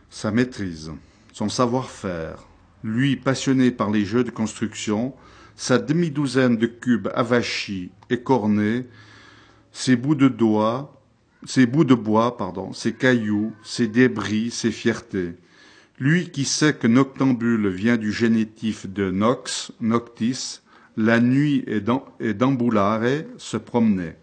sa maîtrise, son savoir-faire, lui passionné par les jeux de construction, sa demi-douzaine de cubes avachis et cornés, ses bouts de doigts, ses bouts de bois, pardon, ses cailloux, ses débris, ses fiertés. Lui qui sait que noctambule vient du génétif de nox, noctis, la nuit et d'ambulare se promenait.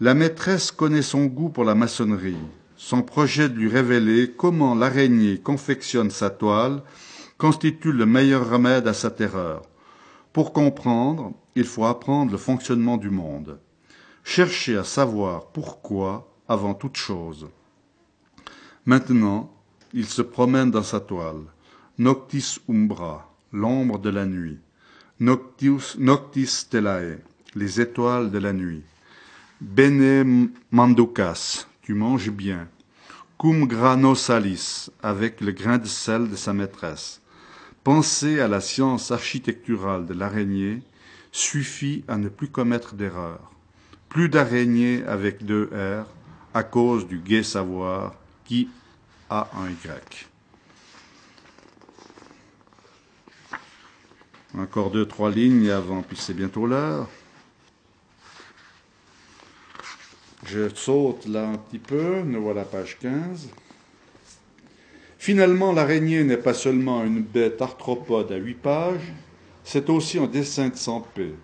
La maîtresse connaît son goût pour la maçonnerie. Son projet de lui révéler comment l'araignée confectionne sa toile constitue le meilleur remède à sa terreur. Pour comprendre, il faut apprendre le fonctionnement du monde. Chercher à savoir pourquoi avant toute chose. Maintenant, il se promène dans sa toile. Noctis umbra, l'ombre de la nuit. Noctis, stellae, les étoiles de la nuit. Bene manducas, tu manges bien. Cum grano salis, avec le grain de sel de sa maîtresse. Penser à la science architecturale de l'araignée suffit à ne plus commettre d'erreur. Plus d'araignées avec deux R à cause du gai savoir qui a un Y. Encore deux, trois lignes avant, puis c'est bientôt l'heure. Je saute là un petit peu, nous voilà page 15. Finalement, l'araignée n'est pas seulement une bête arthropode à huit pages, c'est aussi un dessin de Sampé.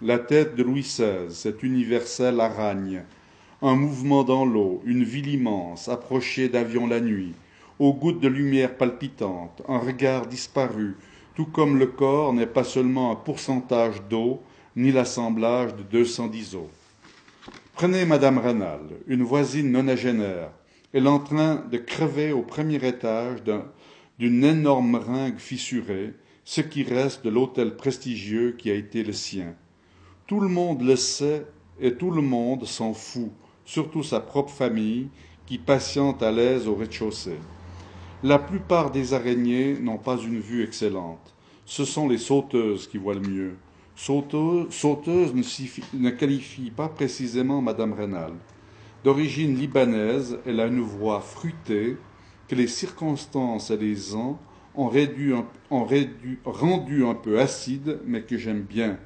La tête de Louis XVI, cette universelle aragne, un mouvement dans l'eau, une ville immense, approchée d'avions la nuit, aux gouttes de lumière palpitantes, un regard disparu, tout comme le corps n'est pas seulement un pourcentage d'eau, ni l'assemblage de 210 os. Prenez Madame Renal, une voisine nonagénaire. Elle est en train de crever au premier étage d'une énorme ringue fissurée, ce qui reste de l'hôtel prestigieux qui a été le sien. Tout le monde le sait et tout le monde s'en fout, surtout sa propre famille qui patiente à l'aise au rez-de-chaussée. La plupart des araignées n'ont pas une vue excellente. Ce sont les sauteuses qui voient le mieux. Sauteuse, ne, qualifie pas précisément Madame Rénal. D'origine libanaise, elle a une voix fruitée que les circonstances et les ans ont, rendu un peu acide, mais que j'aime bien.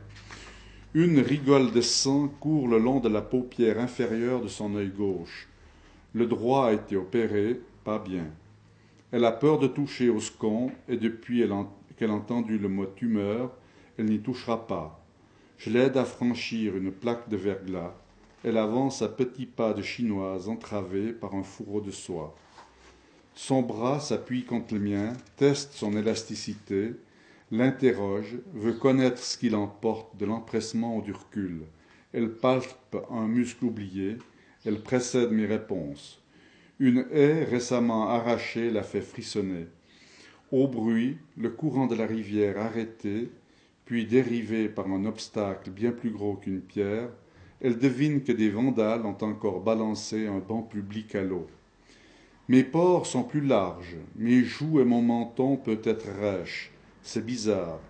Une rigole de sang court le long de la paupière inférieure de son œil gauche. Le droit a été opéré, pas bien. Elle a peur de toucher au scon, et depuis qu'elle a entendu le mot tumeur, elle n'y touchera pas. Je l'aide à franchir une plaque de verglas. Elle avance à petits pas de chinoise entravée par un fourreau de soie. Son bras s'appuie contre le mien, teste son élasticité, l'interroge, veut connaître ce qu'il emporte de l'empressement ou du recul. Elle palpe un muscle oublié, elle précède mes réponses. Une haie récemment arrachée la fait frissonner. Au bruit, le courant de la rivière arrêté, puis dérivée par un obstacle bien plus gros qu'une pierre, elle devine que des vandales ont encore balancé un banc public à l'eau. Mes pores sont plus larges, mes joues et mon menton peut être rêches. C'est bizarre,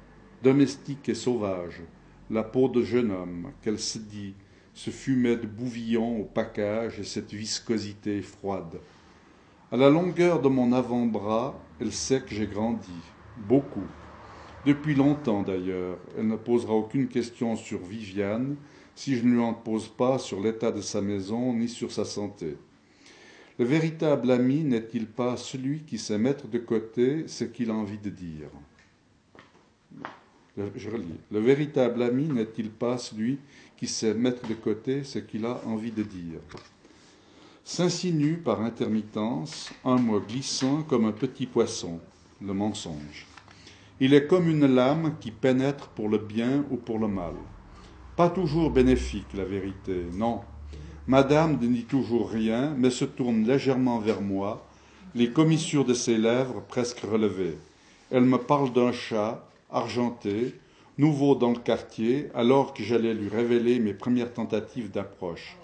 domestique et sauvage, la peau de jeune homme, qu'elle se dit, ce fumet de bouvillon au package et cette viscosité froide. À la longueur de mon avant-bras, elle sait que j'ai grandi, beaucoup. Depuis longtemps d'ailleurs, elle ne posera aucune question sur Viviane si je ne lui en pose pas sur l'état de sa maison ni sur sa santé. Le véritable ami n'est-il pas celui qui sait mettre de côté ce qu'il a envie de dire? Je relis. Le véritable ami n'est-il pas celui qui sait mettre de côté ce qu'il a envie de dire? S'insinue par intermittence un mot glissant comme un petit poisson, le mensonge. Il est comme une lame qui pénètre pour le bien ou pour le mal. Pas toujours bénéfique, la vérité, non. Madame ne dit toujours rien, mais se tourne légèrement vers moi, les commissures de ses lèvres presque relevées. Elle me parle d'un chat, argenté, nouveau dans le quartier, alors que j'allais lui révéler mes premières tentatives d'approche.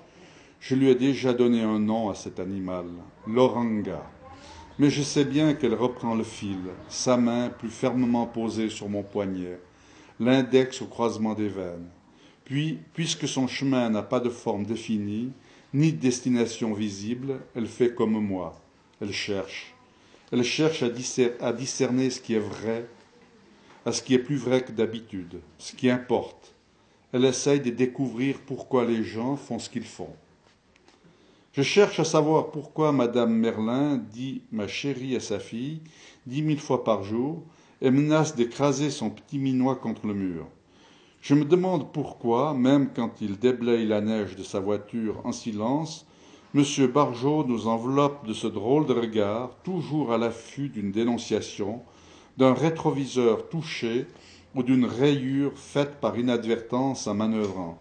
Je lui ai déjà donné un nom à cet animal, l'oranga. Mais je sais bien qu'elle reprend le fil, sa main plus fermement posée sur mon poignet, l'index au croisement des veines. Puis, puisque son chemin n'a pas de forme définie, ni de destination visible, elle fait comme moi. Elle cherche. Elle cherche à, discerner ce qui est vrai, à ce qui est plus vrai que d'habitude, ce qui importe. Elle essaye de découvrir pourquoi les gens font ce qu'ils font. Je cherche à savoir pourquoi Madame Merlin dit ma chérie à sa fille dix mille fois par jour et menace d'écraser son petit minois contre le mur. Je me demande pourquoi, même quand il déblaye la neige de sa voiture en silence, M. Barjot nous enveloppe de ce drôle de regard, toujours à l'affût d'une dénonciation, d'un rétroviseur touché ou d'une rayure faite par inadvertance en manœuvrant.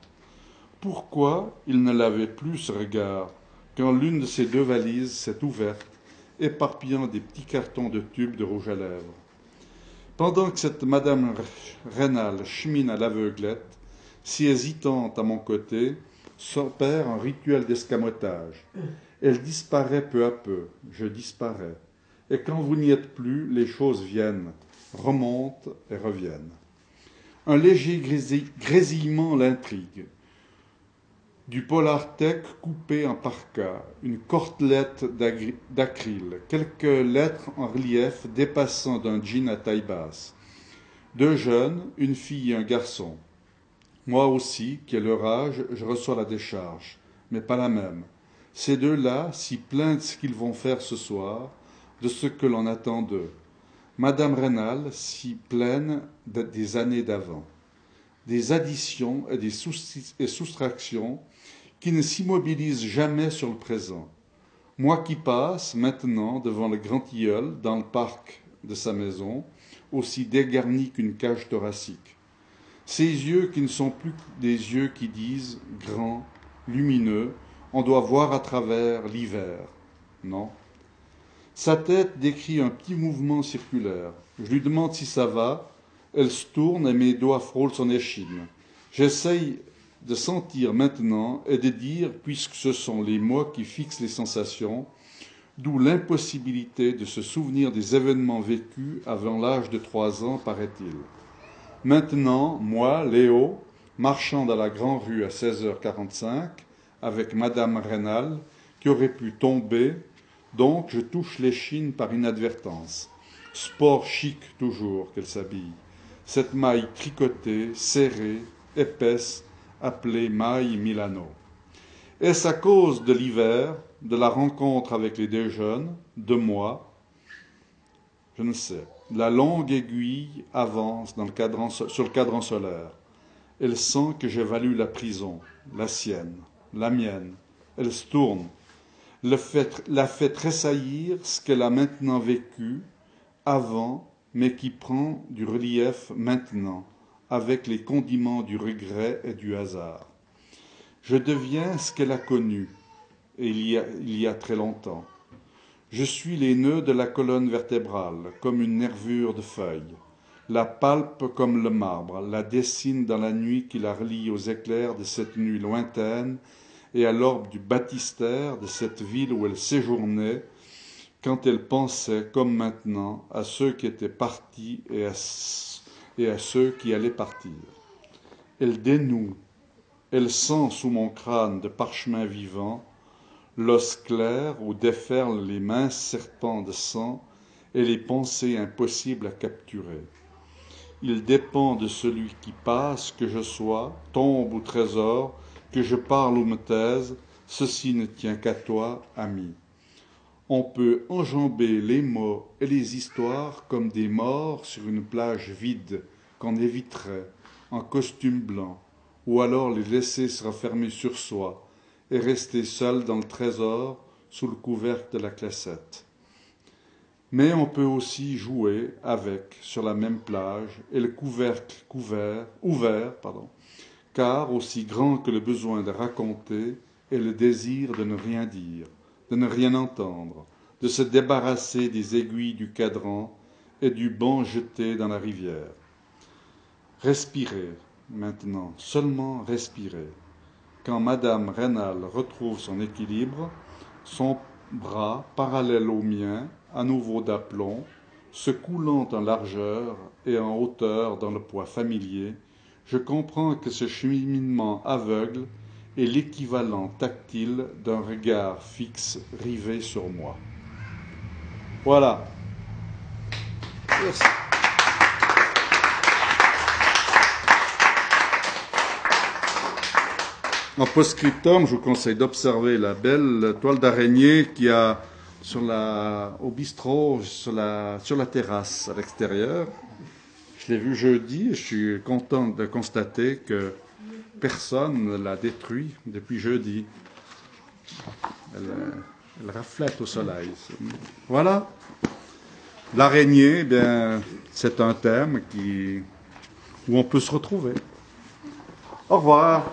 Pourquoi il ne l'avait plus ce regard quand l'une de ces deux valises s'est ouverte, éparpillant des petits cartons de tubes de rouge à lèvres? Pendant que cette Madame Rénal chemine à l'aveuglette, si hésitante à mon côté, s'opère un rituel d'escamotage. Elle disparaît peu à peu, je disparais. Et quand vous n'y êtes plus, les choses viennent, remontent et reviennent. Un léger grésillement l'intrigue du polartec coupé en parka, une cortelette d'acryl, quelques lettres en relief dépassant d'un jean à taille basse. Deux jeunes, une fille et un garçon. Moi aussi, qui ai leur âge, je reçois la décharge, mais pas la même. Ces deux-là, si ce qu'ils vont faire ce soir, de ce que l'on attend d'eux. Madame Rénal, si pleine des années d'avant. Des additions et des soustractions qui ne s'immobilise jamais sur le présent. Moi qui passe maintenant devant le grand tilleul dans le parc de sa maison, aussi dégarni qu'une cage thoracique. Ces yeux qui ne sont plus des yeux qui disent grands, lumineux, on doit voir à travers l'hiver. Non. Sa tête décrit un petit mouvement circulaire. Je lui demande si ça va. Elle se tourne et mes doigts frôlent son échine. J'essaye de sentir maintenant et de dire, puisque ce sont les mots qui fixent les sensations, d'où l'impossibilité de se souvenir des événements vécus avant l'âge de trois ans, paraît-il. Maintenant, moi, Léo, marchant dans la grande rue à 16h45, avec Madame Rénal, qui aurait pu tomber, donc je touche l'échine par inadvertance. Sport chic toujours qu'elle s'habille. Cette maille tricotée, serrée, épaisse, appelée maille Milano. Est-ce à cause de l'hiver, de la rencontre avec les deux jeunes, de moi? Je ne sais. La longue aiguille avance sur le cadran solaire. Elle sent que j'ai valu la prison, la sienne, la mienne. Elle se tourne, la fait tressaillir ce qu'elle a maintenant vécu avant, mais qui prend du relief maintenant, avec les condiments du regret et du hasard. Je deviens ce qu'elle a connu, il y a, il y a très longtemps. Je suis les nœuds de la colonne vertébrale, comme une nervure de feuilles. La palpe comme le marbre, la dessine dans la nuit qui la relie aux éclairs de cette nuit lointaine et à l'orbe du baptistère de cette ville où elle séjournait, quand elle pensait, comme maintenant, à ceux qui étaient partis et à, et à ceux qui allaient partir. Elle dénoue, elle sent sous mon crâne de parchemin vivant l'os clair où déferlent les minces serpents de sang et les pensées impossibles à capturer. Il dépend de celui qui passe que je sois, tombe ou trésor, que je parle ou me taise, ceci ne tient qu'à toi, ami. On peut enjamber les mots et les histoires comme des morts sur une plage vide qu'on éviterait en costume blanc, ou alors les laisser se refermer sur soi et rester seul dans le trésor sous le couvercle de la classette. Mais on peut aussi jouer avec sur la même plage et le couvercle couvert, ouvert, pardon, car aussi grand que le besoin de raconter est le désir de ne rien dire, de ne rien entendre, de se débarrasser des aiguilles du cadran et du banc jeté dans la rivière. Respirez maintenant, seulement respirez. Quand Madame Rénal retrouve son équilibre, son bras parallèle au mien, à nouveau d'aplomb, se coulant en largeur et en hauteur dans le poids familier, je comprends que ce cheminement aveugle est l'équivalent tactile d'un regard fixe rivé sur moi. Voilà. Merci. En post-scriptum, je vous conseille d'observer la belle toile d'araignée qui a sur la, au bistrot, sur la, sur la terrasse à l'extérieur. Je l'ai vu jeudi et je suis content de constater que personne ne l'a détruit depuis jeudi. Elle, reflète au soleil. Voilà. L'araignée, eh c'est un thème qui, où on peut se retrouver. Au revoir.